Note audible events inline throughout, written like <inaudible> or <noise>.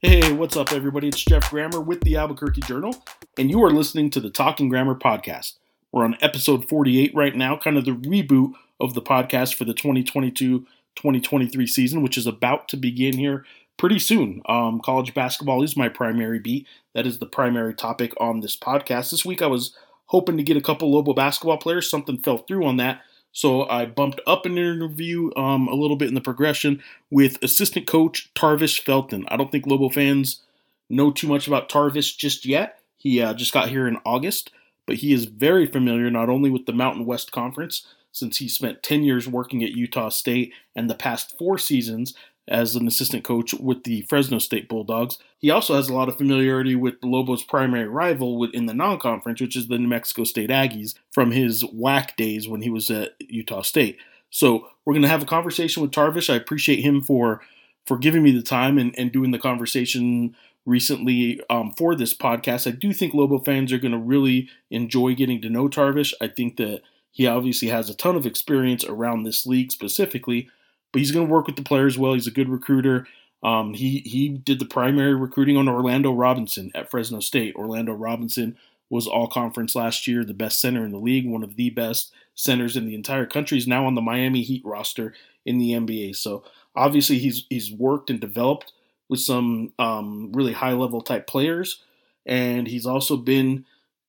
Hey, what's up, everybody? It's Geoff Grammer with the Albuquerque Journal, and you are listening to the Talking Grammer podcast. We're on episode 48 right now, kind of the reboot of the podcast for the 2022 2023 season, which is about to begin here pretty soon. Um, college basketball is my primary beat. That is the primary topic on this podcast. This week I was hoping to get a couple Lobo basketball players. Something fell through on that. So I bumped up an interview um, a little bit in the progression with assistant coach Tarvis Felton. I don't think Lobo fans know too much about Tarvis just yet. He uh, just got here in August, but he is very familiar not only with the Mountain West Conference, since he spent 10 years working at Utah State and the past four seasons as an assistant coach with the Fresno State Bulldogs. He also has a lot of familiarity with Lobos' primary rival in the non conference, which is the New Mexico State Aggies from his WAC days when he was at Utah State. So we're going to have a conversation with Tarvis. I appreciate him for for giving me the time and, and doing the conversation recently um, for this podcast. I do think Lobo fans are going to really enjoy getting to know Tarvis. I think that he obviously has a ton of experience around this league specifically, but he's going to work with the players well. He's a good recruiter. Um, he he did the primary recruiting on Orlando Robinson at Fresno State. Orlando Robinson was all conference last year, the best center in the league, one of the best centers in the entire country. He's now on the Miami Heat roster in the NBA. So obviously he's he's worked and developed with some um, really high level type players, and he's also been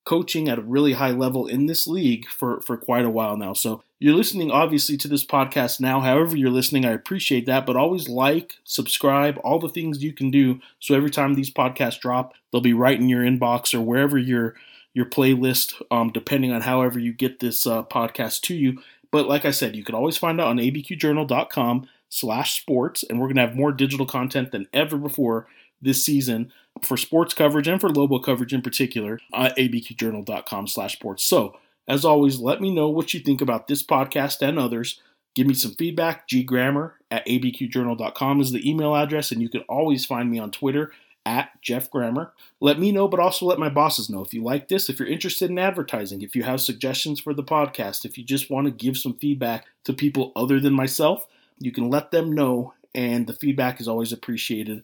coaching at a really high level in this league for, for quite a while now. So you're listening obviously to this podcast now. However, you're listening, I appreciate that. But always like, subscribe, all the things you can do. So every time these podcasts drop, they'll be right in your inbox or wherever your your playlist, um, depending on however you get this uh, podcast to you. But like I said, you can always find out on abqjournal.com slash sports, and we're going to have more digital content than ever before this season for sports coverage and for Lobo coverage in particular uh, at abqjournal.com slash sports. So, as always, let me know what you think about this podcast and others. Give me some feedback. Grammer at abqjournal.com is the email address, and you can always find me on Twitter at Geoff Grammer. Let me know, but also let my bosses know if you like this, if you're interested in advertising, if you have suggestions for the podcast, if you just want to give some feedback to people other than myself, you can let them know, and the feedback is always appreciated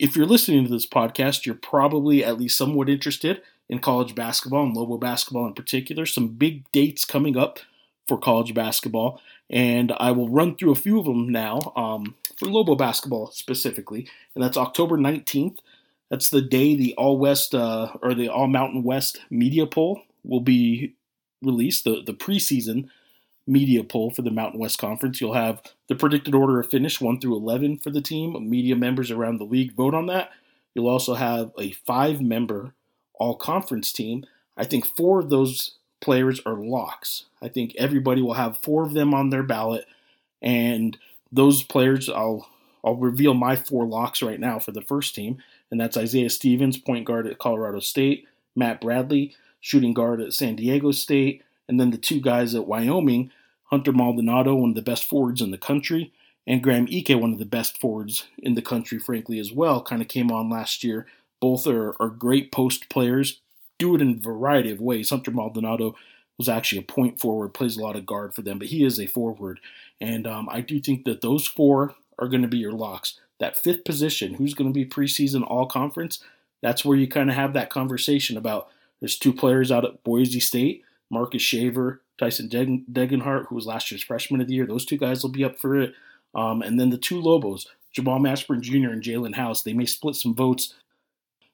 if you're listening to this podcast, you're probably at least somewhat interested in college basketball and Lobo basketball in particular. Some big dates coming up for college basketball, and I will run through a few of them now um, for Lobo basketball specifically, and that's October 19th. That's the day the All West uh, or the All Mountain West media poll will be released, the, the preseason media poll for the Mountain West Conference. You'll have the predicted order of finish 1 through 11 for the team. Media members around the league vote on that. You'll also have a five member all conference team. I think four of those players are locks. I think everybody will have four of them on their ballot. And those players, I'll I'll reveal my four locks right now for the first team, and that's Isaiah Stevens, point guard at Colorado State, Matt Bradley, shooting guard at San Diego State, and then the two guys at Wyoming, Hunter Maldonado, one of the best forwards in the country, and Graham Ike, one of the best forwards in the country, frankly, as well, kind of came on last year. Both are, are great post players, do it in a variety of ways. Hunter Maldonado was actually a point forward, plays a lot of guard for them, but he is a forward. And um, I do think that those four are going to be your locks. That fifth position, who's going to be preseason all conference, that's where you kind of have that conversation about there's two players out at Boise State Marcus Shaver, Tyson Degenhart, who was last year's freshman of the year. Those two guys will be up for it. Um, and then the two Lobos, Jamal Mashburn Jr. and Jalen House, they may split some votes.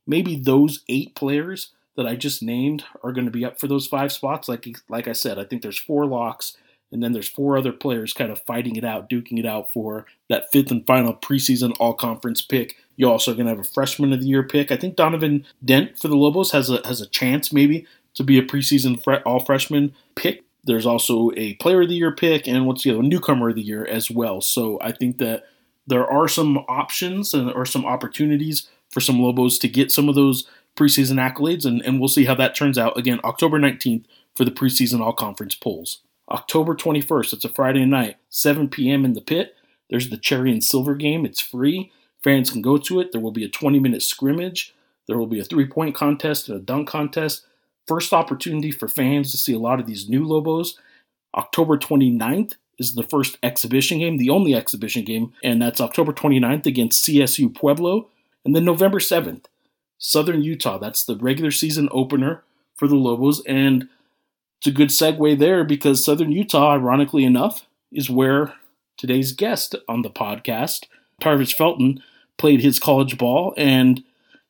Maybe those eight players that I just named are going to be up for those five spots. Like like I said, I think there's four locks, and then there's four other players kind of fighting it out, duking it out for that fifth and final preseason all conference pick. You're also going to have a freshman of the year pick. I think Donovan Dent for the Lobos has a has a chance maybe to be a preseason all freshman pick. There's also a player of the year pick and what's the other newcomer of the year as well. So I think that there are some options and or some opportunities for some Lobos to get some of those preseason accolades, and, and we'll see how that turns out. Again, October 19th for the preseason all conference polls. October 21st, it's a Friday night, 7 p.m. in the pit. There's the Cherry and Silver game. It's free. Fans can go to it. There will be a 20 minute scrimmage. There will be a three point contest and a dunk contest first opportunity for fans to see a lot of these new Lobos. October 29th is the first exhibition game, the only exhibition game, and that's October 29th against CSU Pueblo. And then November 7th, Southern Utah. That's the regular season opener for the Lobos. And it's a good segue there because Southern Utah, ironically enough, is where today's guest on the podcast, Tarvis Felton, played his college ball. And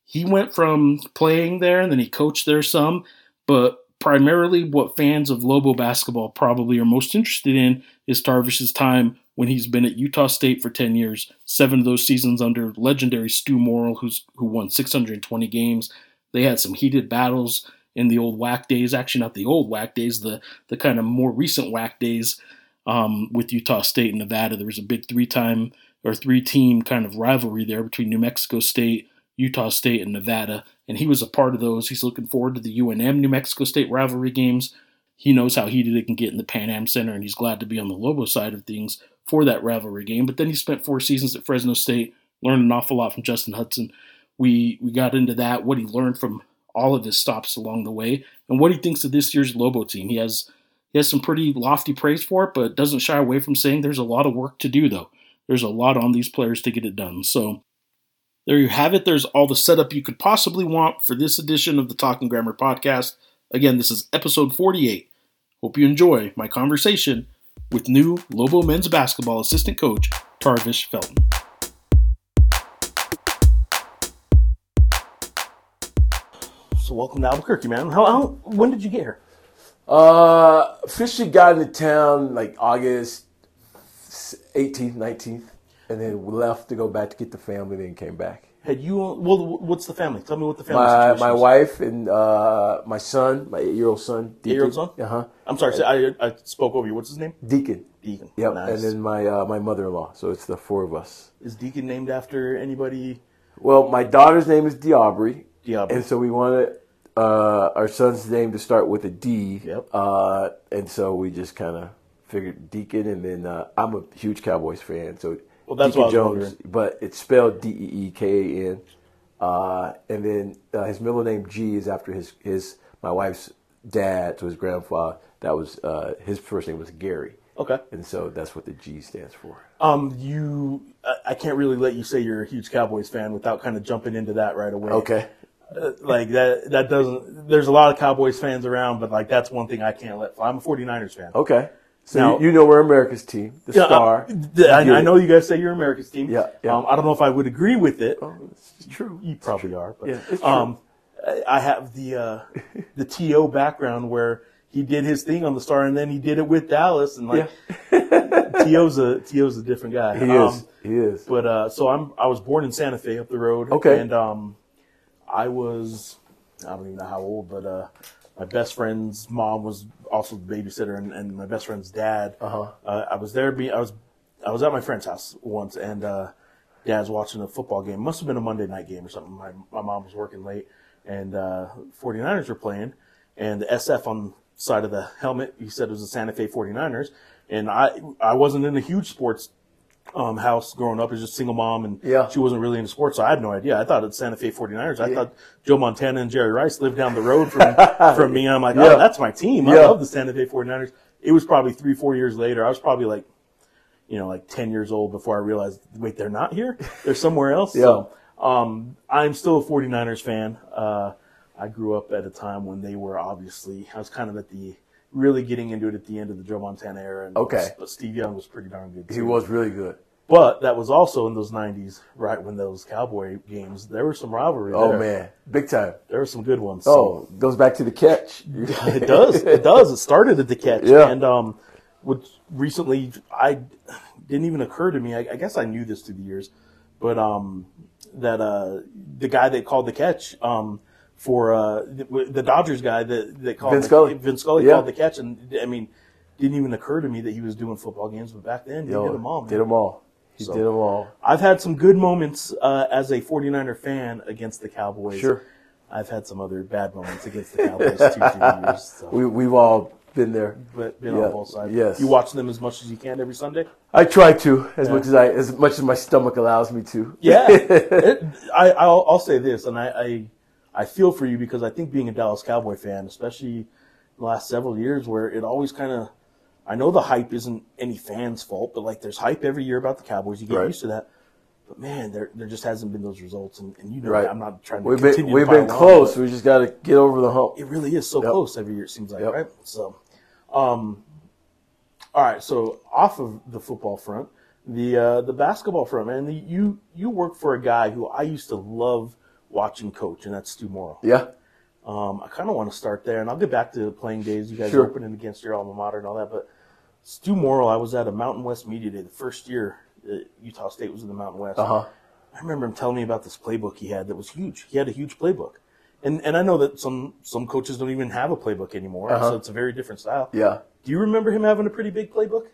he went from playing there and then he coached there some, but primarily what fans of Lobo basketball probably are most interested in is Tarvis's time when he's been at Utah State for 10 years, seven of those seasons under legendary Stu Morrill, who's who won 620 games. They had some heated battles in the old WAC days, actually not the old WAC days, the the kind of more recent WAC days um, with Utah State and Nevada. There was a big three-time or three-team kind of rivalry there between New Mexico State, Utah State, and Nevada, and he was a part of those. He's looking forward to the UNM New Mexico State rivalry games. He knows how heated it can get in the Pan Am Center, and he's glad to be on the Lobo side of things for that rivalry game. But then he spent four seasons at Fresno State, learned an awful lot from Justin Hutson. We we got into that, what he learned from all of his stops along the way, and what he thinks of this year's Lobo team. He has he has some pretty lofty praise for it, but doesn't shy away from saying there's a lot of work to do though. There's a lot on these players to get it done. So there you have it. There's all the setup you could possibly want for this edition of the Talking Grammer podcast. Again, this is episode 48. Hope you enjoy my conversation with new Lobo men's basketball assistant coach Tarvis Felton. So welcome to Albuquerque, man. How, how when did you get here? Uh, officially got into town like August 18th, 19th, and then left to go back to get the family. Then came back. Had you? Well, what's the family? Tell me what the family. My my is. wife and uh, my son, my eight year old son. Eight-year-old son? Uh huh. I'm sorry, I, I spoke over you. What's his name? Deekan. Deekan. Yep. Nice. And then my uh, my mother in law. So it's the four of us. is Deekan named after anybody? Well, my daughter's name is Diabri. Diabri. And so we wanted uh, our son's name to start with a D. Yep. Uh, and so we just kind of figured Deekan, and then uh, I'm a huge Cowboys fan, so Well, that's Deacon what Jones, wondering. but it's spelled D E E K A N. Uh, and then uh, his middle name G is after his his my wife's dad, so his grandfather. That was uh, his first name was Gary, Okay. and so that's what the G stands for. Um, you, I, I can't really let you say you're a huge Cowboys fan without kind of jumping into that right away. Okay. Uh, like that, that doesn't, there's a lot of Cowboys fans around, but like that's one thing I can't let, I'm a 49ers fan. Okay. So Now- you, you know we're America's team, the Yeah, star. th- I, I know you guys say you're America's team. Yeah, yeah. Um, I don't know if I would agree with it. Oh, it's true. You probably are, but Yeah, it's true. um, I- I have the uh, the T.O. background where he did his thing on the Star, and then he did it with Dallas, and like <laughs> T.O.'s a T.O.'s a different guy. He Um, is. He is. But uh, so I'm I was born in Santa Fe up the road. Okay. And um, I was I don't even know how old, but uh, my best friend's mom was also the babysitter, and, and my best friend's dad. Uh-huh. Uh, I was there. Be I was I was at my friend's house once, and uh, dad's watching a football game. Must have been a Monday night game or something. My my mom was working late, and uh, 49ers were playing, and the SF on the side of the helmet, he said it was the Santa Fe 49ers. And I I wasn't in a huge sports um, house growing up. Was just single mom, and Yeah. she wasn't really into sports, so I had no idea. I thought it's Santa Fe 49ers. I thought Joe Montana and Jerry Rice lived down the road from, <laughs> from me, and I'm like, Yeah. oh, that's my team. I love the Santa Fe 49ers. It was probably three, four years later. I was probably like, you know, like 10 years old before I realized, wait, they're not here? They're somewhere else? <laughs> So, um, I'm still a 49ers fan. Uh, I grew up at a time when they were obviously, I was kind of at the, really getting into it at the end of the Joe Montana era. And Okay. But Steve Young was pretty darn good. He was really good. But that was also in those '90s, right when those Cowboy games. There were some rivalry. Oh there. man, big time. there were some good ones. Oh, goes back to the catch. <laughs> it does. It does. It started at the catch, Yeah. and um, which recently I didn't even occur to me. I, I guess I knew this through the years, but um, that uh, the guy that called the catch um for uh the, the Dodgers guy that that called Vin the, Scully. Vin Scully Yeah. called the catch, and I mean, didn't even occur to me that he was doing football games. But back then, he Yo, did them all. man. Did them all. He So- did them all. I've had some good moments uh, as a 49er fan against the Cowboys. Sure. I've had some other bad moments against the Cowboys too years. <laughs> So. We we've all been there. But been Yeah. on both sides. Yes. You watch them as much as you can every Sunday. I try to as Yeah. much as I as much as my stomach allows me to. Yeah. <laughs> It- I, I'll, I'll say this, and I, I I feel for you because I think being a Dallas Cowboy fan, especially the last several years, where it always kind of I know the hype isn't any fan's fault, but like there's hype every year about the Cowboys. You get Right. used to that. But man, there there just hasn't been those results, and, and you know, Right. I'm not trying to. We've been continue we've been on, close. We just got to get over the hump. It really is so Yep. close every year. It seems like, Yep. right? So, um, all right. So off of the football front, the uh, the basketball front, man. The, you you work for a guy who I used to love watching coach, and that's Stu Morrill. Yeah. Um, I kind of want to start there, and I'll get back to playing days. You guys Sure. opening against your alma mater and all that, but Stu Morrill, I was at a Mountain West Media Day the first year that Utah State was in the Mountain West. Uh huh. I remember him telling me about this playbook he had that was huge. He had a huge playbook, and and I know that some some coaches don't even have a playbook anymore, Uh-huh. so it's a very different style. Yeah. Do you remember him having a pretty big playbook?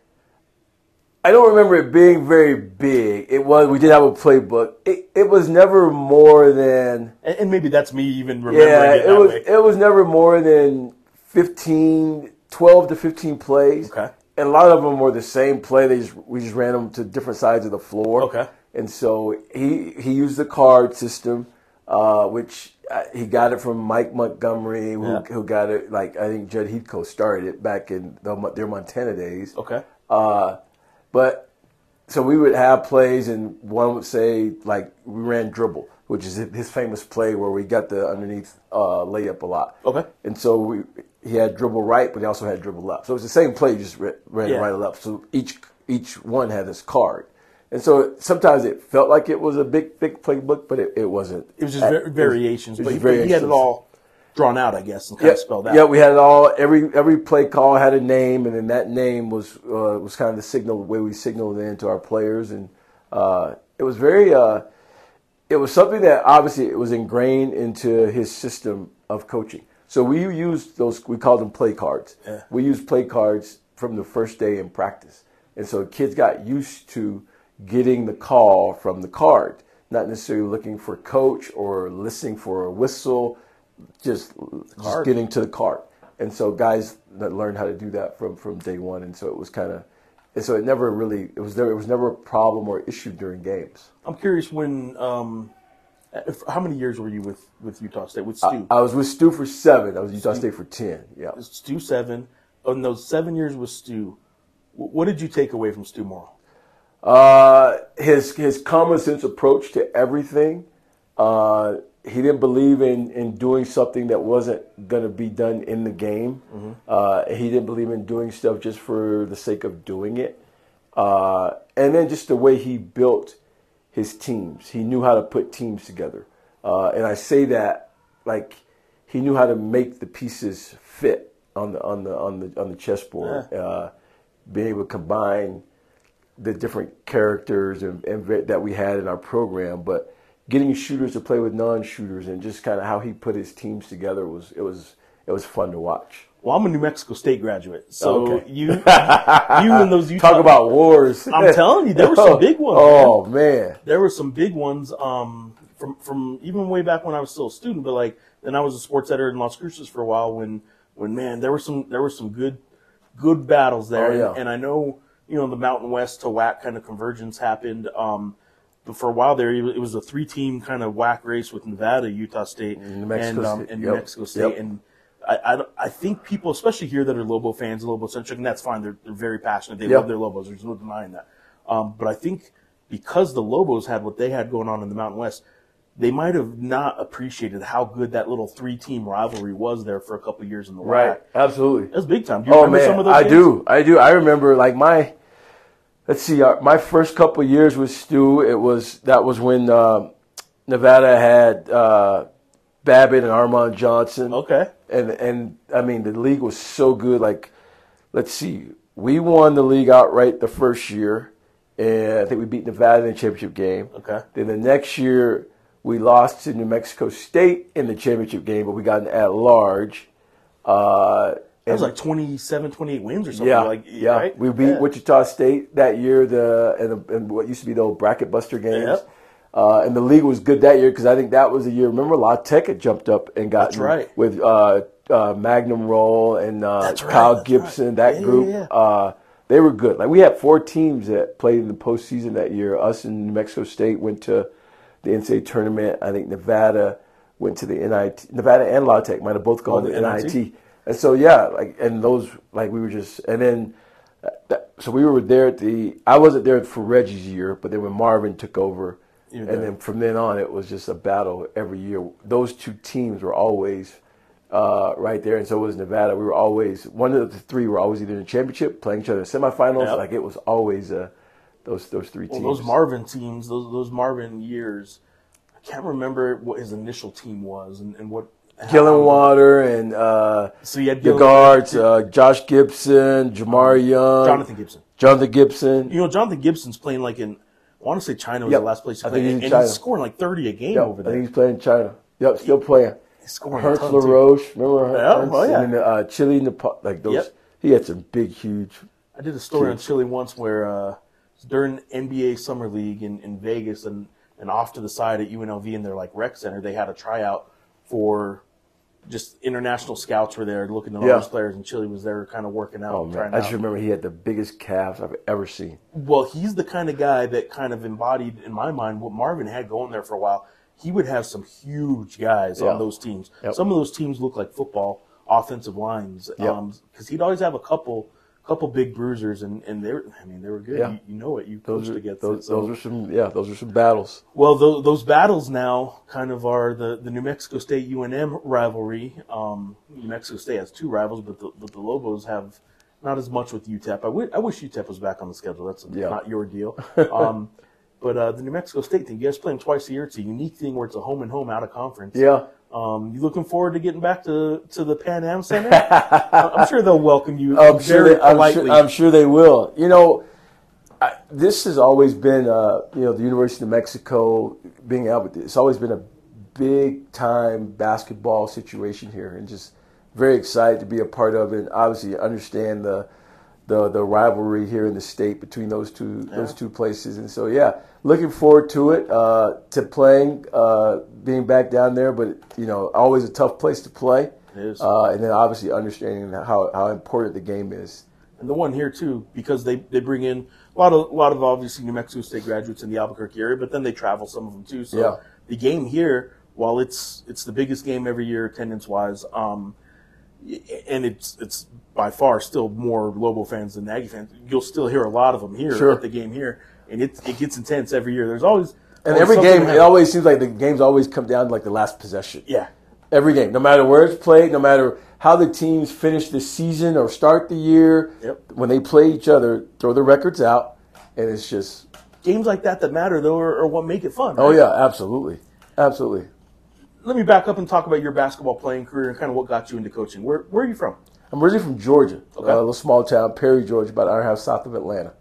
I don't remember it being very big. It was. We did have a playbook. It, it was never more than. And, and maybe that's me even remembering Yeah. it It was. way. It was never more than 15, 12 to fifteen plays. Okay. And a lot of them were the same play. They just we just ran them to different sides of the floor. Okay. And so he he used the card system, uh, which uh, he got it from Mike Montgomery, who, Yeah. who got it. Like I think Judd Heathcote started it back in the, their Montana days. Okay. Uh, but so we would have plays, and one would say like we ran dribble, which is his famous play where we got the underneath uh, layup a lot. Okay. And so we he had dribble right, but he also had dribble left. So it's the same play, just ran, Yeah. right or left. So each each one had his card. And so sometimes it felt like it was a big, big playbook, but it, it wasn't. It was just was- variations, it was but, he, just but he had it all drawn out, I guess, and kind Yeah, of spelled out. yeah, we had it all. Every every play call had a name, and then that name was uh, was kind of the signal, the way we signaled it into our players, and uh, it was very. Uh, it was something that obviously it was ingrained into his system of coaching. So we used those. We called them play cards. Yeah. We used play cards from the first day in practice, and so kids got used to getting the call from the card, not necessarily looking for coach or listening for a whistle just, just getting to the cart. And so guys that learned how to do that from, from day one. And so it was kind of, and so it never really, it was there, it was never a problem or issue during games. I'm curious when. Um, how many years were you with, with Utah State with Stu? I was with Stu for seven. I was Utah State for 10. Yeah. Stu seven. In those seven years with Stu, what did you take away from Stu Morrill? Uh, his, his common sense approach to everything. Uh, he didn't believe in, in doing something that wasn't going to be done in the game. Uh, he didn't believe in doing stuff just for the sake of doing it. Uh, and then just the way he built his teams. He knew how to put teams together. Uh, and I say that like he knew how to make the pieces fit on the on the on the on the chessboard. Uh, being able to combine the different characters and, and that we had in our program, but getting shooters to play with non-shooters and just kind of how he put his teams together was it was it was fun to watch. Well, I'm a New Mexico State graduate, so Okay. you, <laughs> you and those Utah. Talk about wars. <laughs> I'm telling you, there were some big ones, Oh man. there were some big ones um, from from even way back when I was still a student. But like then I was a sports editor in Las Cruces for a while. When when man, there were some there were some good good battles there. Oh, yeah. and, and I know you know the Mountain West to WAC kind of convergence happened. Um, but for a while there, it was a three team kind of WAC race with Nevada, Utah State, New Mexico and, um, State. and New Yep. Mexico State. Yep. And I, I, I think people, especially here that are Lobo fans, Lobo centric, and that's fine. They're, they're very passionate. They Yep. love their Lobos. There's no denying that. Um, but I think because the Lobos had what they had going on in the Mountain West, they might have not appreciated how good that little three team rivalry was there for a couple of years in the Right. Absolutely. That's big time. Do you Oh remember man, some of those I games? do. I do. I remember like my. Let's see. Uh, my first couple years with Stu, it was that was when uh, Nevada had uh, Babbitt and Armon Johnson. Okay. And and I mean the league was so good. Like, let's see, we won the league outright the first year, and I think we beat Nevada in the championship game. Okay. Then the next year we lost to New Mexico State in the championship game, but we got an at large. Uh, That was like 27, 28 wins or something. yeah, Like, yeah. right? We beat Yeah. Wichita State that year. The and, the, and what used to be the old bracket buster games. Yep. Uh, and the league was good that year because I think that was the year. Remember, La Tech had jumped up and got right. with uh, uh, Magnum Rolle and uh, right, Kyle Gibson. right. That Yeah, yeah, group, yeah. Uh, they were good. Like we had four teams that played in the postseason that year. Us and New Mexico State went to the NCAA tournament. I think Nevada went to the NIT. Nevada and La Tech might have both gone Oh, to the NIT. NIT. And so yeah, like and those like we were just and then that, so we were there at the. I wasn't there for Reggie's year, but then when Marvin took over, You were and then from then on, it was just a battle every year. Those two teams were always uh, right there, and so was Nevada. We were always one of the three were always either in the championship, playing each other in semifinals. Yep. Like it was always uh, those those three teams. Well, those Marvin teams, those those Marvin years, I can't remember what his initial team was and, and what. Gillenwater and uh, So you had the guards, uh, Josh Gibson, Jahmar Young, Jonathan Gibson. Jonathan Gibson. You know, Jonathan Gibson's playing like in. I want to say China was Yep. the last place played, think he's and in China. he's scoring like thirty a game Yep, over I think there. he's playing in China. Yep, still playing. He's scoring a Hernst ton, too. LaRoche, remember Hernst? oh, yeah. And uh, Chili, Nephawe, like those. Yep. He had some big, huge. I did a story on Chili once where uh, during NBA Summer League in, in Vegas and, and off to the side at UNLV in their like rec center, they had a tryout for just international scouts were there looking at all Yeah. those players, and Chili was there kind of working out. Oh man, I just out. remember he had the biggest calves I've ever seen. Well, he's the kind of guy that kind of embodied, in my mind, what Marvin had going there for a while. He would have some huge guys Yeah. on those teams. Yep. Some of those teams look like football offensive lines. Yep. Um, because he'd always have a couple, couple big bruisers, and and they were, I mean, they were good. Yeah. You, you know it. You Those coached are against those, it. So. those are some yeah those are some battles. Well, those, those battles now kind of are the, the New Mexico State UNM rivalry. Um, New Mexico State has two rivals, but the, but the Lobos have not as much with UTEP. I wish UTEP was back on the schedule. That's Yeah. not your deal. <laughs> Um, but uh, the New Mexico State thing, you guys play them twice a year. It's a unique thing where it's a home and home out of conference. Yeah, Um, you looking forward to getting back to, to the Pan Am Center? <laughs> I'm sure they'll welcome you I'm sure. They, I'm, sure I'm sure they will. You know, I, this has always been uh, you know the University of Mexico being out with it's always been a big time basketball situation here, and just very excited to be a part of it. And obviously, understand the the the rivalry here in the state between those two those two places. And so, yeah, looking forward to it, uh, to playing, uh, being back down there. But you know, always a tough place to play. It is. Uh, and then obviously understanding how how important the game is. and the one here too, because they, they bring in a lot of a lot of obviously New Mexico State graduates in the Albuquerque area, but then they travel some of them too. So Yeah. the game here, while it's it's the biggest game every year attendance wise, um, and it's it's by far still more Lobo fans than Aggie fans. You'll still hear a lot of them here Sure. at the game here, and it it gets intense every year. There's always And always every game, it always seems like the games always come down to like the last possession. yeah. Every game, no matter where it's played, no matter how the teams finish the season or start the year, Yep. when they play each other, throw the records out, and it's just, Games like that that matter though are, are what make it fun. oh yeah, absolutely, absolutely. Let me back up and talk about your basketball playing career and kind of what got you into coaching. Where where are you from? I'm originally from Georgia, Okay. a little small town, Perry, Georgia, about an hour and a half south of Atlanta.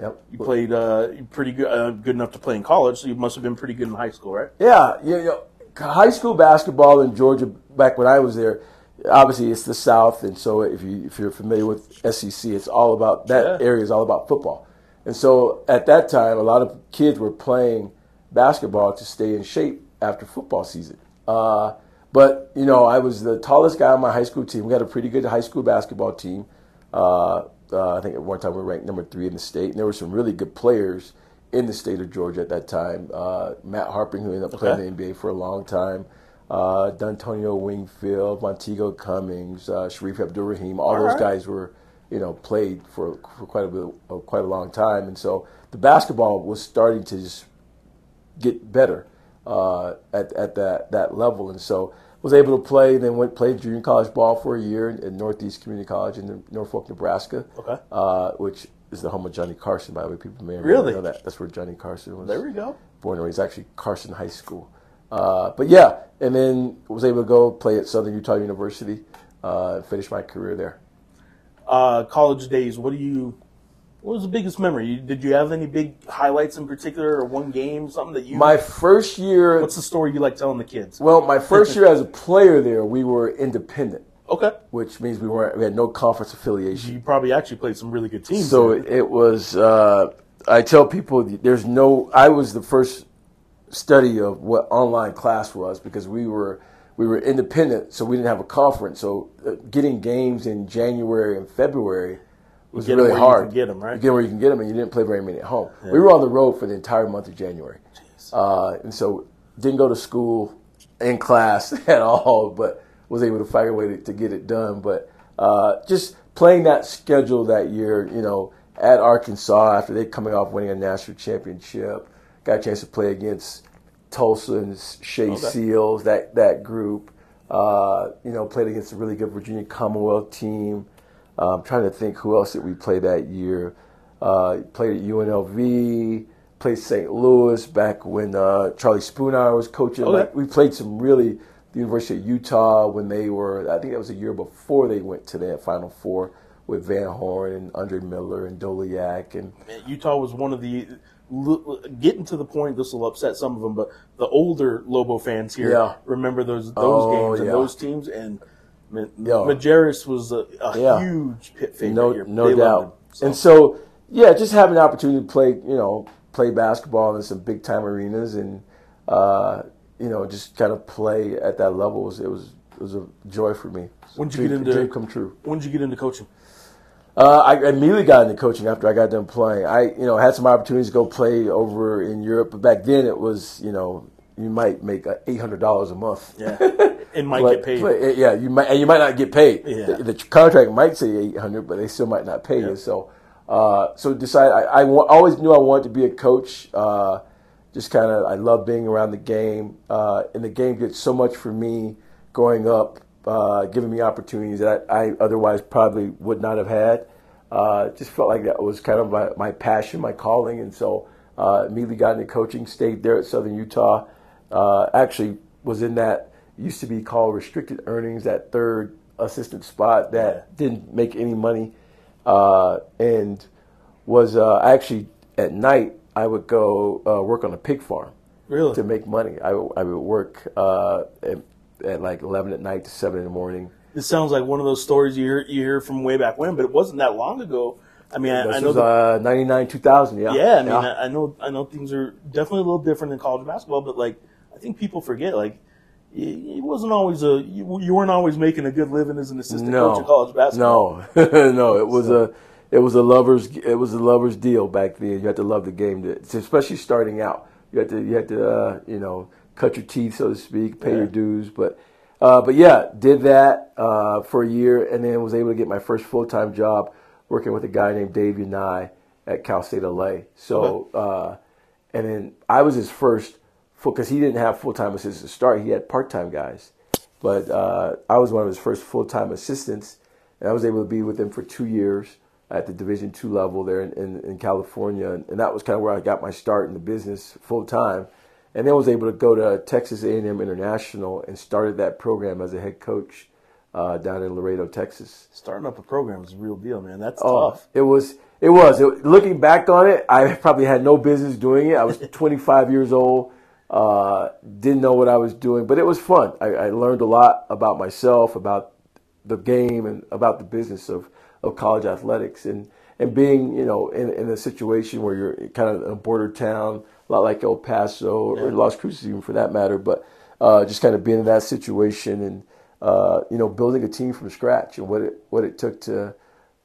Yep. You played uh, pretty good, uh, good enough to play in college, so you must have been pretty good in high school, right? Yeah, you know, high school basketball in Georgia back when I was there. Obviously, it's the South, and so if you if you're familiar with SEC, it's all about that Yeah. area is all about football. And so at that time, a lot of kids were playing basketball to stay in shape after football season. Uh, but you know, I was the tallest guy on my high school team. We had a pretty good high school basketball team. Uh, uh, I think at one time we were ranked number three in the state, and there were some really good players in the state of Georgia at that time. Uh, Matt Harpring, who ended up playing Okay. in the NBA for a long time, uh, Dontonio Wingfield, Montego Cummings, uh, Shareef Abdur-Rahim, all, All those right. guys were, you know, played for, for quite a bit, uh, quite a long time, and so the basketball was starting to just get better uh, at at that that level, and so was able to play. Then went played junior college ball for a year at Northeast Community College in Norfolk, Nebraska. Okay. Uh, which is the home of Johnny Carson, by the way. People may Really? know that. That's where Johnny Carson was There we go. born and raised. Actually, Carson High School. Uh, but yeah, and then was able to go play at Southern Utah University. Uh, and finish my career there. Uh, college days. What do you? What was the biggest memory? Did you have any big highlights in particular, or one game, something that you? My first year, what's the story you like telling the kids? well, my first year as a player there, we were independent. Okay. which means we weren't we had no conference affiliation. You probably actually played some really good teams. So there. it was. Uh, I tell people there's no. I was the first study of what online class was because we were we were independent, so we didn't have a conference. So uh, getting games in January and February was really where you hard. can get 'em, right? You get where you can get them, and you didn't play very many at home. We were on the road for the entire month of January, uh, and so didn't go to school in class <laughs> at all, but was able to find a way to, to get it done. But uh, just playing that schedule that year, you know, at Arkansas after they coming off winning a national championship, got a chance to play against Tulsa and Shea Okay. Seals, that that group. Uh, you know, played against a really good Virginia Commonwealth team. I'm trying to think who else did we play that year. Uh, played at UNLV, played St. Louis back when uh, Charlie Spoonhour was coaching. Okay. Like, we played some really the University of Utah when they were. I think that was a year before they went to their Final Four with Van Horn and Andre Miller and Doleac and Man, Utah was one of the getting to the point. This will upset some of them, but the older Lobo fans here Yeah. remember those those Oh, games and yeah. those teams. And Yeah. Majerus was a, a Yeah. huge pit favorite. no here. no They doubt. him, so. And so yeah, just having the opportunity to play, you know, play basketball in some big time arenas and uh, you know, just kind of play at that level was it was it was a joy for me. When did you dream, get into- dream come true? when did you get into coaching? Uh, I immediately got into coaching after I got done playing. I, you know, had some opportunities to go play over in Europe, but back then it was, you know, you might make uh, eight hundred dollars a month. Yeah, <laughs> and might get paid. yeah, you might, and you might not get paid. Yeah. The, the contract might say eight hundred, but they still might not pay you. So, uh, so decided I, I wa- always knew I wanted to be a coach. Uh, just kind of, I love being around the game, uh, and the game did so much for me growing up, uh, giving me opportunities that I, I otherwise probably would not have had. Uh, just felt like that was kind of my, my passion, my calling, and so uh, immediately got into coaching. Stayed there at Southern Utah. Uh, actually, was in that used to be called restricted earnings, that third assistant spot that didn't make any money, uh, and was uh, actually at night I would go uh, work on a pig farm Really? to make money. I, would- I would work uh, at, at like eleven at night to seven in the morning. This sounds like one of those stories you hear you hear from way back when, but it wasn't that long ago. I mean, I, I know. was that- uh, 99, 2000, yeah. yeah, I mean, I, I know. I know things are definitely a little different in college basketball, but like, I think people forget like. It wasn't always a you, you weren't always making a good living as an assistant no, coach in college basketball. No, <laughs> no, it was a it was a lovers it was a lovers deal back then. You had to love the game, to, especially starting out. You had to you had to uh, you know cut your teeth, so to speak, pay your dues. But uh, but yeah, did that uh, for a year, and then was able to get my first full time job working with a guy named Dave Yanai at Cal State LA. So uh, and then I was his first because he didn't have full time assistants to start. He had part time guys, but uh, I was one of his first full time assistants, and I was able to be with him for two years at the Division two level there in, in, in California, and, and that was kind of where I got my start in the business full time. And then was able to go to Texas A&M International and started that program as a head coach uh, down in Laredo, Texas. Starting up a program is a real deal, man. That's Oh, tough. it was. It was. It, looking back on it, I probably had no business doing it. I was <laughs> 25 years old. Uh, didn't know what I was doing, but it was fun. I, I learned a lot about myself, about the game, and about the business of, of college athletics. And, and being, you know, in, in a situation where you're kind of in a border town, a lot like El Paso or Las Cruces, even for that matter, but uh, just kind of being in that situation and uh, you know building a team from scratch and what it what it took to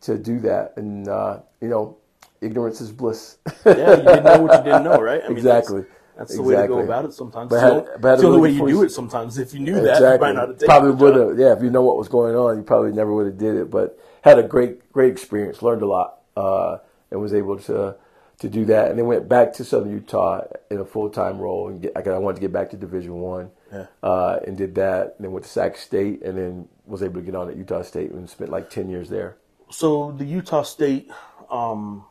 to do that. And uh, you know, ignorance is bliss. Yeah, you didn't know what you didn't know, right? I mean, Exactly. That's, that's the way to go about it sometimes. But It's had- the- but had the only way you do it sometimes. If you knew that, you might not have taken probably would have. Yeah, if you know what was going on, you probably never would have did it. But had a great great experience. Learned a lot, uh, and was able to to do that. And then went back to Southern Utah in a full time role. And get, I I wanted to get back to Division One, Yeah. uh, and did that. And then went to Sac State, and then was able to get on at Utah State and spent like ten years there. So the Utah State um,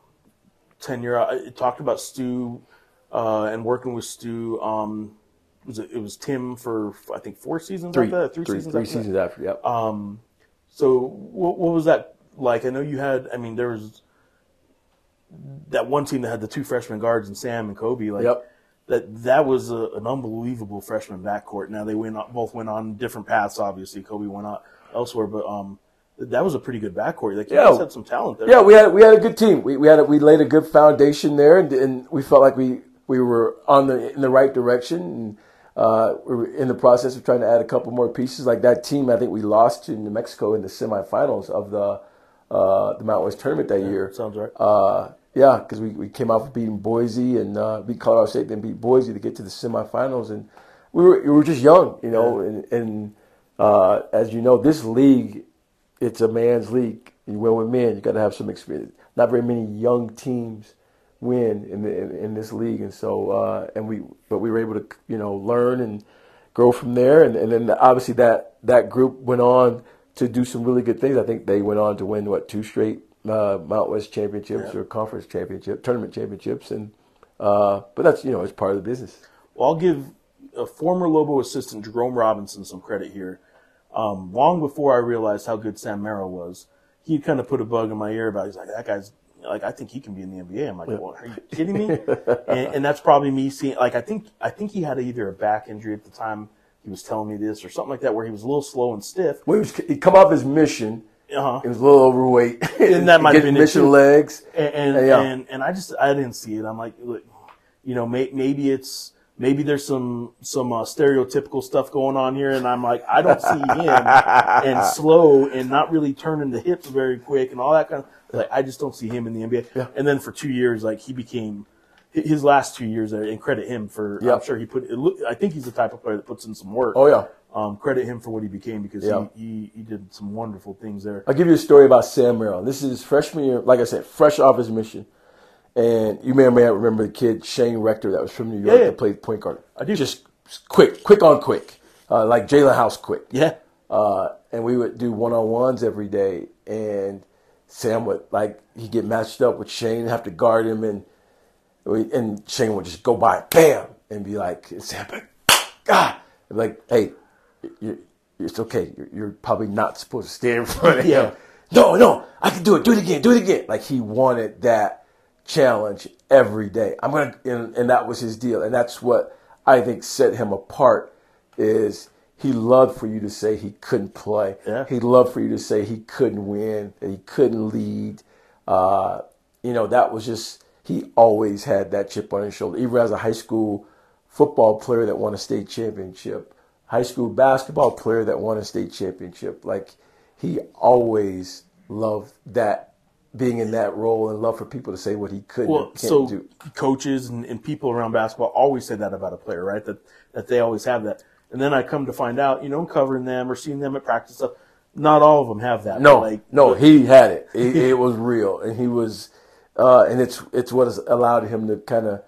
tenure, I talked about Stu uh, and working with Stu. Um, was it, it was Tim for I think four seasons Three, after that, three, three, seasons. three after that? after. Yep. So what, what was that like? I know you had. I mean, there was that one team that had the two freshman guards and Sam and Koby. Like Yep. that. That was a, an unbelievable freshman backcourt. Now they went both went on different paths. Obviously, Koby went out elsewhere, but um, that was a pretty good backcourt. Like you Yeah. guys had some talent there. Yeah, we had we had a good team. We we had a, we laid a good foundation there, and, and we felt like we we were on the in the right direction. And uh, we were in the process of trying to add a couple more pieces. Like that team, I think we lost to New Mexico in the semifinals of the uh, the Mountain West tournament that year. sounds right. Uh, yeah, because we, we came off of beating Boise and uh, beat Colorado State, then beat Boise to get to the semifinals, and we were we were just young, you know, and, and uh, as you know, this league, it's a man's league You win with men, you got to have some experience. Not very many young teams win in, the, in, this league, and so uh, and we but we were able to you know learn and grow from there, and, and then obviously that that group went on to do some really good things. I think they went on to win what two straight uh, Mount West championships Yeah. or conference championship, tournament championships, and uh, but that's you know it's part of the business. Well, I'll give a former Lobo assistant, Jerome Robinson, some credit here. Um, long before I realized how good Sam Merrill was, he kind of put a bug in my ear about. He's like, that guy's like, I think he can be in the NBA. I'm like, well, are you kidding me? and, and that's probably me seeing. Like, I think I think he had either a back injury at the time he was telling me this, or something like that, where he was a little slow and stiff. Well, he was he come off his mission. Uh-huh. He was a little overweight. <laughs> And that might have been it, mission legs. and and, Yeah. and and I just I didn't see it. I'm like, look, you know, may, maybe it's maybe there's some some uh, stereotypical stuff going on here, and I'm like, I don't see him <laughs> and slow and not really turning the hips very quick and all that kind of like I just don't see him in the NBA. Yeah. And then for two years, like he became his last two years there, and credit him for. Yeah. I'm sure he put. Look, I think he's the type of player that puts in some work. Oh yeah. Um, credit him for what he became because Yeah. he, he he did some wonderful things there. I'll give you a story about Sam Merrill. This is freshman year, like I said, fresh off his mission. And you may or may not remember the kid Shane Rector that was from New York Yeah, yeah. that played point guard. I do. Just quick, quick on quick, uh, like Jalen House quick. Yeah. Uh, and we would do one on ones every day. And Sam would like he'd get matched up with Shane, have to guard him, and and Shane would just go by, bam, and be like, and Sam, like, ah! God, I'd like, hey, you it's okay. You're, you're probably not supposed to stay in front of Yeah. him. No, no, I can do it. Do it again. Do it again. Like he wanted that challenge every day. I'm gonna, and, and that was his deal. And that's what I think set him apart. Is he loved for you to say he couldn't play. Yeah. He loved for you to say he couldn't win, that he couldn't lead. Uh, you know, that was just he always had that chip on his shoulder. Even as a high school football player that won a state championship, high school basketball player that won a state championship. Like he always loved that being in that role and love for people to say what he could Well, so do. coaches and, and people around basketball always say that about a player, right? That that they always have that. And then I come to find out, you know, covering them or seeing them at practice stuff, not all of them have that. No, like no, he had it. It, it was real, and he was, uh, and it's it's what has allowed him to kind of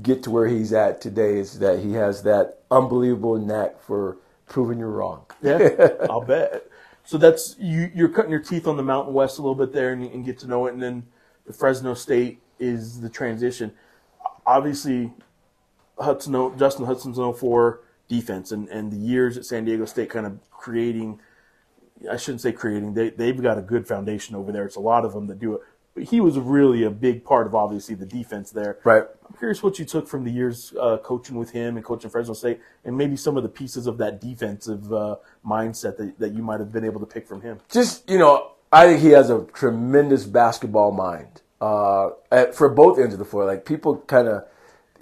get to where he's at today. Is that he has that unbelievable knack for proving you're wrong. Yeah, <laughs> I'll bet. So that's you. You're cutting your teeth on the Mountain West a little bit there, and, and get to know it. And then the Fresno State is the transition. Obviously, Hutson, Justin Hutson's 04 defense, and, and the years at San Diego State kind of creating. I shouldn't say creating. They they've got a good foundation over there. It's a lot of them that do it. But he was really a big part of obviously the defense there. Right. I'm curious what you took from the years uh, coaching with him and coaching Fresno State, and maybe some of the pieces of that defensive uh, mindset that, that you might have been able to pick from him. just you know, I think he has a tremendous basketball mind uh, at, for both ends of the floor. Like people kind of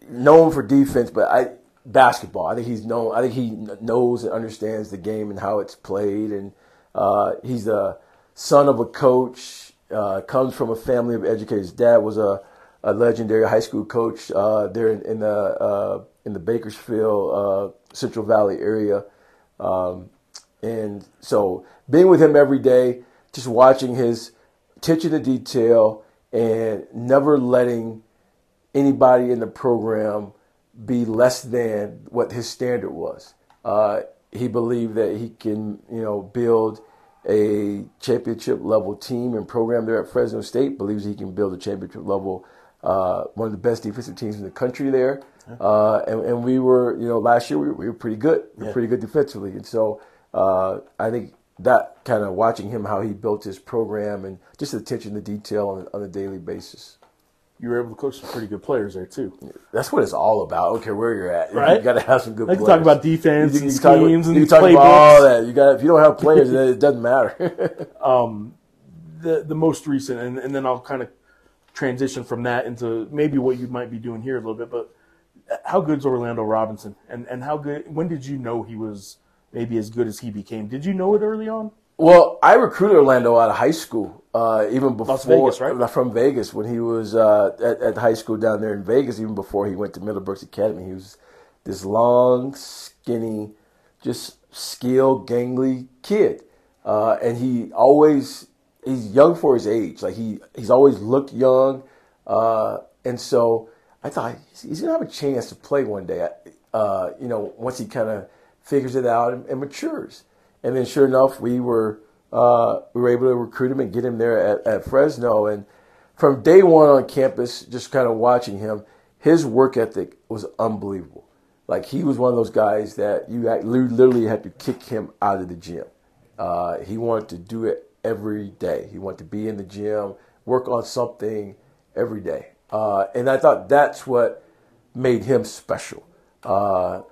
know him for defense, but I basketball. I think he's known. I think he knows and understands the game and how it's played. And uh, he's the son of a coach. Uh, comes from a family of educators. Dad was a, a legendary high school coach uh, there in, in the uh, in the Bakersfield uh, Central Valley area. Um, and so being with him every day, just watching his attention to detail and never letting anybody in the program be less than what his standard was. Uh, he believed that he can, you know, build a championship level team and program there at Fresno State. Believes he can build a championship level, uh, one of the best defensive teams in the country there. Uh, and, and we were, you know, last year we were, we were pretty good. We were Yeah. pretty good defensively, and so uh, I think that kind of watching him how he built his program and just attention to detail on, on a daily basis. You were able to coach some pretty good players there too. That's what it's all about. I don't care where you're at. Right. You got to have some good. Can players. talk about defense and talk about- schemes and you talk about all that. You got if you don't have players, <laughs> it doesn't matter. <laughs> Um, the the most recent, and, and then I'll kind of transition from that into maybe what you might be doing here a little bit. But how good's Orlando Robinson, and and how good? When did you know he was maybe as good as he became? Did you know it early on? Well, I recruited Orlando out of high school, uh, even before Vegas, right? From Vegas when he was uh, at, at high school down there in Vegas. Even before he went to Middlebrooks Academy, he was this long, skinny, just skilled, gangly kid, uh, and he always he's young for his age. Like he he's always looked young, uh, and so I thought he's gonna have a chance to play one day. Uh, you know, once he kind of figures it out and, and, matures. And then, sure enough, we were uh, we were able to recruit him and get him there at, at Fresno. And from day one on campus, just kind of watching him, his work ethic was unbelievable. Like he was one of those guys that you literally had to kick him out of the gym. Uh, he wanted to do it every day. He wanted to be in the gym, work on something every day. Uh, and I thought that's what made him special. Uh,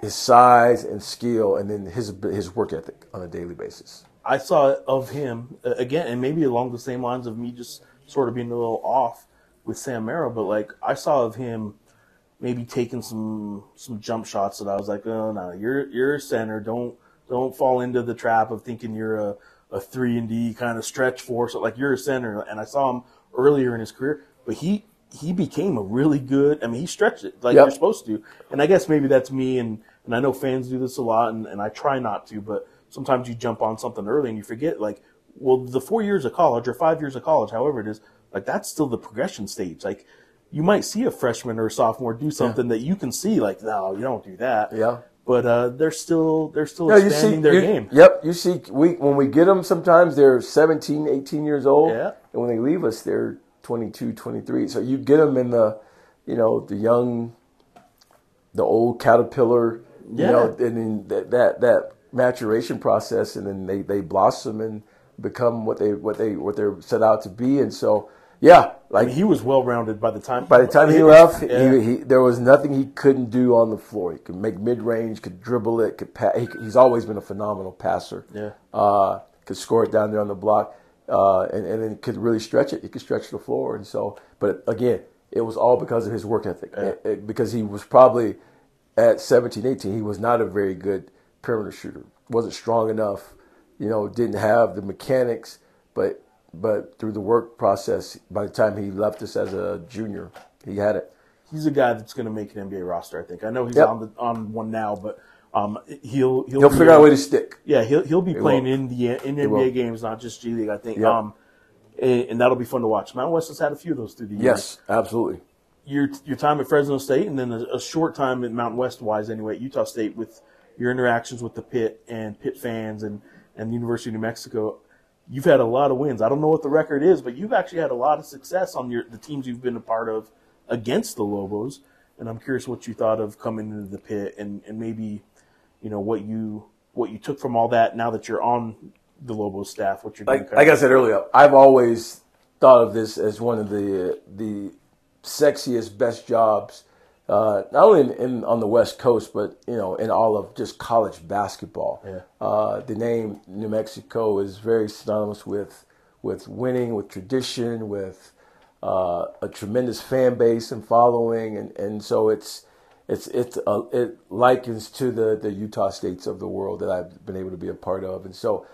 his size and skill, and then his his work ethic on a daily basis. I saw of him uh, again, and maybe along the same lines of me just sort of being a little off with Sam Merrill, but like I saw of him maybe taking some some jump shots that I was like, oh no, you're you're a center. Don't don't fall into the trap of thinking you're a, a three and D kind of stretch force. Like you're a center. And I saw him earlier in his career, but he he became a really good. I mean, he stretched it like yep. you're supposed to. And I guess maybe that's me, and and I know fans do this a lot, and, and I try not to, but sometimes you jump on something early and you forget like, well, the four years of college or five years of college, however it is, like that's still the progression stage. Like you might see a freshman or a sophomore do something yeah. that you can see like, no, you don't do that. Yeah. But uh, they're still they're still yeah, expanding see, their you, game. Yep, you see, we when we get them, sometimes they're 17, 18 years old, yeah. and when they leave us, they're 22, 23. So you get them in the, you know, the young, the old caterpillar, yeah. you know, and then that, that that maturation process, and then they they blossom and become what they what they what they're set out to be, and so yeah, like I mean, he was well rounded by the time. By the time he, left, yeah. he, he, there was nothing he couldn't do on the floor. He could make mid range, could dribble it, could pass. He, he's always been a phenomenal passer. Yeah, uh, could score it down there on the block, uh, and and then could really stretch it. He could stretch the floor, and so. But again, it was all because of his work ethic. Yeah. It, it, because he was probably at 17, 18, he was not a very good perimeter shooter. wasn't strong enough. You know, didn't have the mechanics, but but through the work process, by the time he left us as a junior, he had it. He's a guy that's going to make an NBA roster. I think. I know he's yep. on the on one now, but um, he'll he'll, he'll figure out a way to stick. Yeah, he'll he'll be playing in the in NBA games, not just G League. I think. Yep. Um, and, and, that'll be fun to watch. Mountain West has had a few of those through the years. Yes, absolutely. Your your time at Fresno State, and then a, a short time at Mountain West wise, anyway, at Utah State with your interactions with the pit and pit fans and and the University of New Mexico you've had a lot of wins. I don't know what the record is, but you've actually had a lot of success on your the teams you've been a part of against the Lobos. And I'm curious what you thought of coming into the pit and, and maybe, you know, what you what you took from all that now that you're on the Lobos staff, what you're doing. Like, like I said earlier, I've always thought of this as one of the the sexiest, best jobs uh, not only in, in, on the West Coast, but you know, in all of just college basketball. Yeah. Uh, the name New Mexico is very synonymous with with winning, with tradition, with uh, a tremendous fan base and following, and, and so it's it's it's uh, it likens to the the Utah states of the world that I've been able to be a part of, and so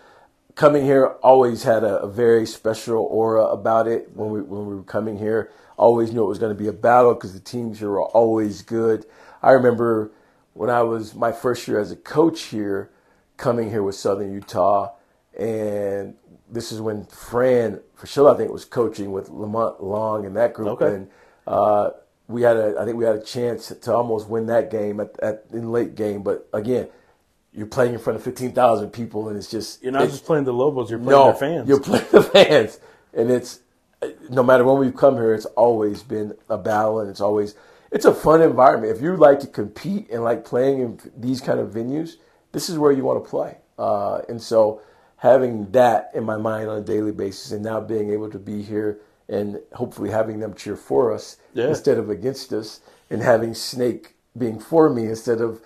coming here always had a, a very special aura about it when we when we were coming here always knew it was going to be a battle because the teams here were always good. I remember when I was my first year as a coach here, coming here with Southern Utah, and this is when Fran Fraschilla, I think, was coaching with Lamont Long and that group, okay. and uh, we had a, I think we had a chance to almost win that game at, at in late game, but again. You're playing in front of fifteen thousand people, and it's just you're not just playing the Lobos. You're playing no, their fans. You're playing the fans, and it's no matter when we've come here, it's always been a battle, and it's always it's a fun environment. If you like to compete and like playing in these kind of venues, this is where you want to play. Uh, and so, having that in my mind on a daily basis, and now being able to be here and hopefully having them cheer for us yeah. instead of against us, and having Snake being for me instead of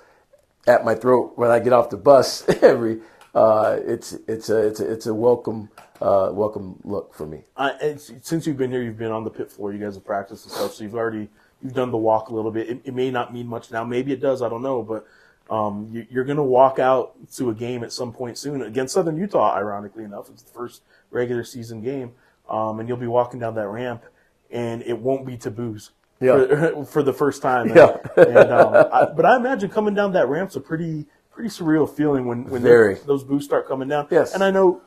at my throat when I get off the bus <laughs> every. Uh, it's it's a it's a it's a welcome uh, welcome look for me. Uh, since you've been here, you've been on the pit floor. You guys have practiced and stuff, so you've already you've done the walk a little bit. It, it may not mean much now. Maybe it does. I don't know, but um, you, are going to walk out to a game at some point soon against Southern Utah. Ironically enough, it's the first regular season game, um, and you'll be walking down that ramp, and it won't be taboos. Yeah. For, <laughs> for the first time. Yeah. and, um, I, but I imagine coming down that ramp's a pretty pretty surreal feeling when when those boos start coming down. Yes. And I know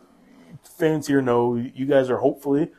fans here know you guys are hopefully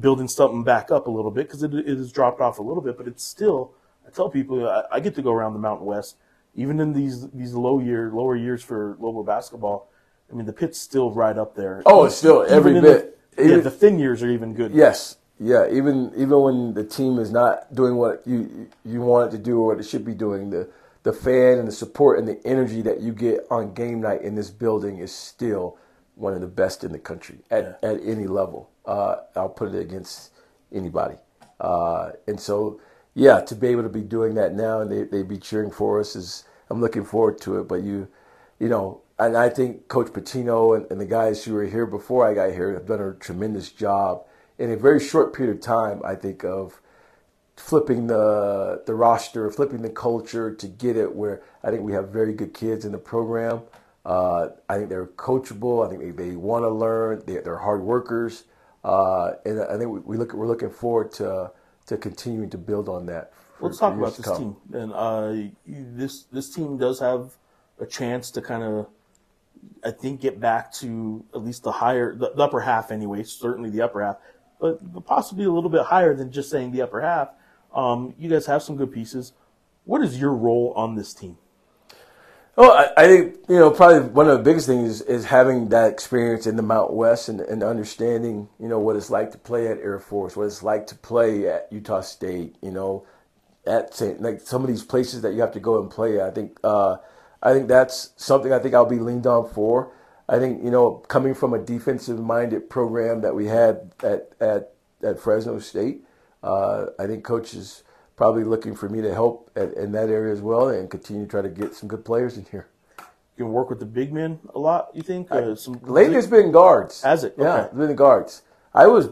building something back up a little bit because it, it has dropped off a little bit, but it's still. I tell people I, I get to go around the Mountain West, even in these these low year lower years for Lobo basketball. I mean, the pit's still right up there. Oh, it's still every Even in bit. The, yeah, Even- the thin years are even good. Yes, yeah. Even even when the team is not doing what you you want it to do or what it should be doing, the the fan and the support and the energy that you get on game night in this building is still one of the best in the country at, at any level. Uh, I'll put it against anybody. Uh, and so, yeah, to be able to be doing that now and they they be cheering for us is I'm looking forward to it. But you, you know, and I think Coach Pitino and, and the guys who were here before I got here have done a tremendous job in a very short period of time. I think of flipping the the roster, flipping the culture to get it where I think we have very good kids in the program. Uh, I think they're coachable. I think they, they want to learn. They, they're hard workers, uh, and I think we, we look we're looking forward to to continuing to build on that. Let's talk about this come. team. And uh, you- this this team does have a chance to kind of, I think, get back to at least the higher, the, the upper half anyway. Certainly the upper half, but possibly a little bit higher than just saying the upper half. Um, you guys have some good pieces. What is your role on this team? Well, I, I think you know probably one of the biggest things is, is having that experience in the Mount West and, and understanding you know what it's like to play at Air Force, what it's like to play at Utah State, you know, at St. like some of these places that you have to go and play. I think uh, I think that's something I think I'll be leaned on for. I think you know coming from a defensive minded program that we had at at at Fresno State, uh, I think coach is probably looking for me to help at, in that area as well and continue to try to get some good players in here. You can work with the big men a lot. You think? Uh, some Lately, it's been guards. Has it? Yeah, Okay. it's been the guards. I was,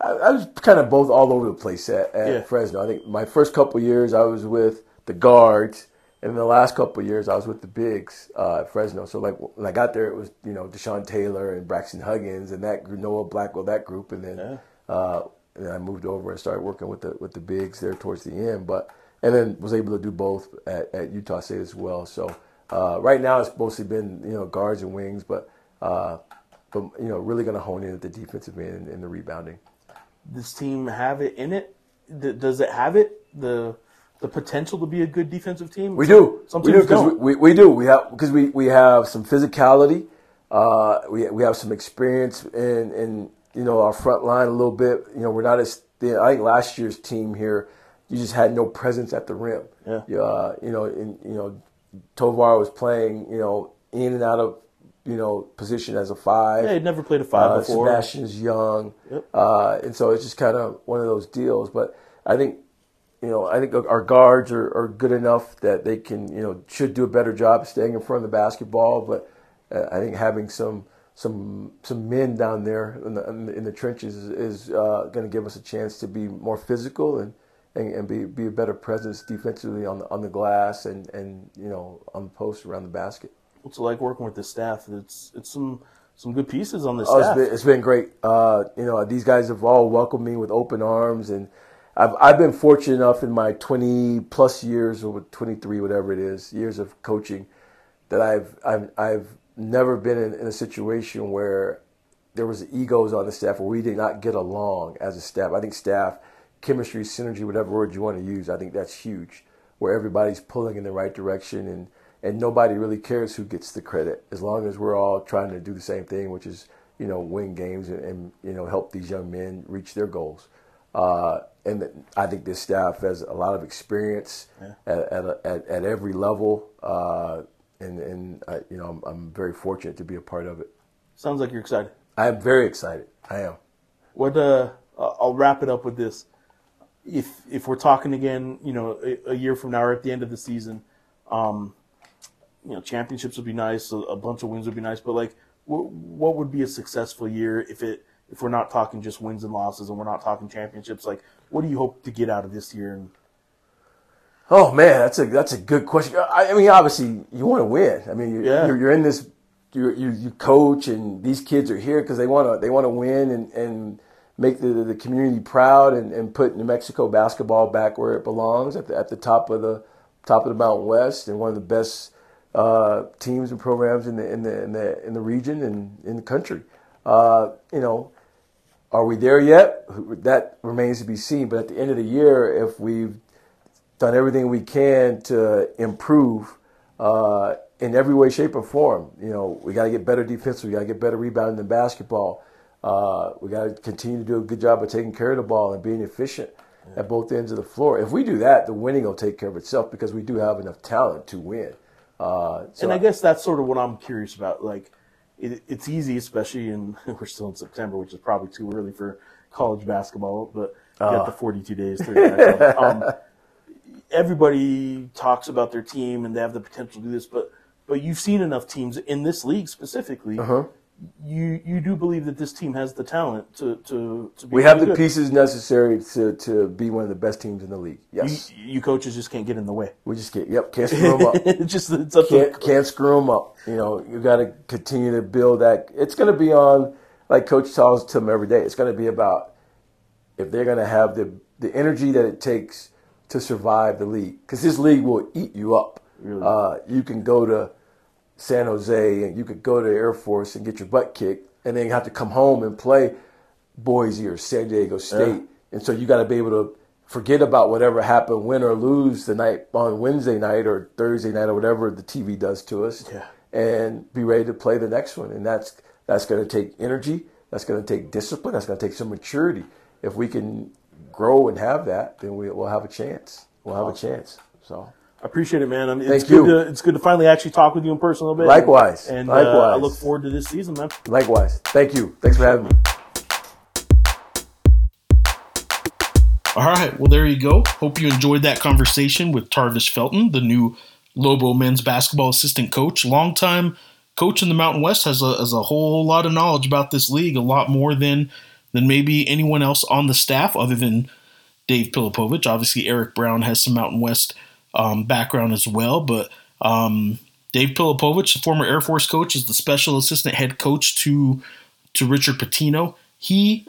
I, I was kind of both all over the place at, at Yeah. Fresno. I think my first couple years I was with the guards, and the last couple years I was with the bigs uh, at Fresno. So like when I got there, it was you know Deshon Taylor and Braxton Huggins and that group, Noah Blackwell, that group, and then Yeah. uh, and I moved over and started working with the with the bigs there towards the end. But and then was able to do both at, at Utah State as well. So uh, right now it's mostly been you know guards and wings, but uh, but you know really going to hone in at the defensive end and, and the rebounding. this team have it in it? Does it have it the the potential to be a good defensive team? We do. Some we do teams 'cause don't. We, we, we do. We have because we, we have some physicality. Uh, we we have some experience in in you know our front line a little bit. You know we're not as I think last year's team here, you just had no presence at the rim. Yeah. Uh, you know, in, you know, Tovar was playing you know in and out of you know position as a five. Yeah, he'd never played a five Uh, before. Sebastian's young, Yep. uh, and so it's just kind of one of those deals. But I think, you know, I think our guards are, are good enough that they can, you know, should do a better job staying in front of the basketball. But uh, I think having some some some men down there in the in the, in the trenches is, is uh, going to give us a chance to be more physical and. And, and be, be a better presence defensively on the on the glass and, and you know on the post around the basket. What's it like working with the staff? It's it's some some good pieces on the Oh, it's staff. been, it's been great. Uh, you know, these guys have all welcomed me with open arms, and I've I've been fortunate enough in my twenty plus years or twenty three, whatever it is, years of coaching, that I've I've I've never been in, in a situation where there was egos on the staff where we did not get along as a staff. I think staff chemistry, synergy, whatever word you want to use, I think that's huge. Where everybody's pulling in the right direction and and nobody really cares who gets the credit as long as we're all trying to do the same thing, which is you know win games and, and you know help these young men reach their goals. Uh, and I think this staff has a lot of experience at, at, at, at every level, uh, and and I, you know I'm, I'm very fortunate to be a part of it. Sounds like you're excited. I am very excited. I am. What uh, I'll wrap it up with this. If if we're talking again, you know, a, a year from now or at the end of the season, um, you know, championships would be nice. A, a bunch of wins would be nice. But like, what what would be a successful year if it if we're not talking just wins and losses and we're not talking championships? Like, what do you hope to get out of this year? And Oh man, that's a that's a good question. I, I mean, obviously you want to win. I mean, you're, Yeah. you're, you're in this, you you you coach, and these kids are here because they want to they want to win and and make the the community proud and, and put New Mexico basketball back where it belongs at the at the top of the top of the Mountain West and one of the best uh, teams and programs in the in the in the in the region and in the country. Uh, you know, are we there yet? That remains to be seen. But at the end of the year, if we've done everything we can to improve uh, in every way, shape, or form, you know, we got to get better defense. We got to get better rebounding in basketball. Uh, we got to continue to do a good job of taking care of the ball and being efficient yeah. at both ends of the floor. If we do that, the winning will take care of itself because we do have enough talent to win. Uh, so and I, guess that's sort of what I'm curious about. Like, it, it's easy, especially in <laughs> we're still in September, which is probably too early for college basketball, but you uh. got the 42 days. um, <laughs> everybody talks about their team and they have the potential to do this, but but you've seen enough teams in this league specifically uh-huh you you do believe that this team has the talent to to, to be. We have the good. pieces necessary to, to be one of the best teams in the league. Yes, you, you coaches just can't get in the way. We just can't. Yep, can't <laughs> screw them up. it's just it's up can't, can't screw them up. You know, you got to continue to build that. It's going to be on like Coach tells them every day. It's going to be about if they're going to have the the energy that it takes to survive the league because this league will eat you up. Really? Uh, you can go to San Jose and you could go to Air Force and get your butt kicked and then you have to come home and play Boise or San Diego State. Yeah. And so you got to be able to forget about whatever happened, win or lose the night on Wednesday night or Thursday night or whatever the TV does to us, yeah. and be ready to play the next one. And that's that's going to take energy. That's going to take discipline. That's going to take some maturity. If we can grow and have that, then we, will have a chance. We'll have a chance. So. I appreciate it, man. I mean, Thank it's you. Good to, it's good to finally actually talk with you in person a little bit. Likewise. And, Likewise. Uh, I look forward to this season, man. Likewise. Thank you. Thanks for having me. All right. Well, there you go. Hope you enjoyed that conversation with Tarvis Felton, the new Lobo men's basketball assistant coach. Longtime coach in the Mountain West has a, has a whole lot of knowledge about this league, a lot more than than maybe anyone else on the staff other than Dave Pilipovich. Obviously, Eric Brown has some Mountain West um, background as well. But um, Dave Pilipovich, the former Air Force coach, is the special assistant head coach to to Richard Pitino. He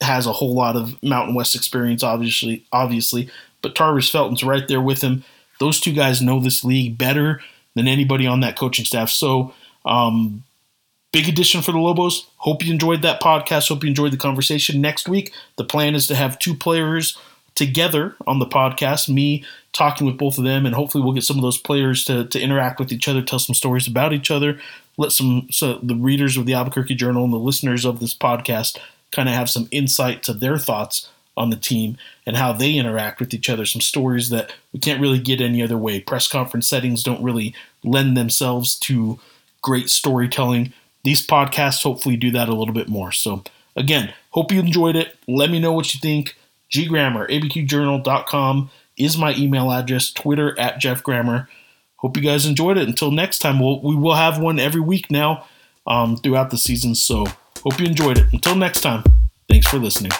has a whole lot of Mountain West experience, obviously, obviously. But Tarvis Felton's right there with him. Those two guys know this league better than anybody on that coaching staff. So, um, big addition for the Lobos. Hope you enjoyed that podcast. Hope you enjoyed the conversation. Next week, the plan is to have two players together on the podcast, me talking with both of them, and hopefully we'll get some of those players to, to interact with each other, tell some stories about each other, let some so the readers of the Albuquerque Journal and the listeners of this podcast kind of have some insight to their thoughts on the team and how they interact with each other. Some stories that we can't really get any other way. Press conference settings don't really lend themselves to great storytelling. These podcasts hopefully do that a little bit more. So again, hope you enjoyed it. Let me know what you think Grammer, abqjournal.com is my email address, Twitter at Geoff Grammer. Hope you guys enjoyed it. Until next time, we'll, we will have one every week now um, throughout the season. So hope you enjoyed it. Until next time, thanks for listening.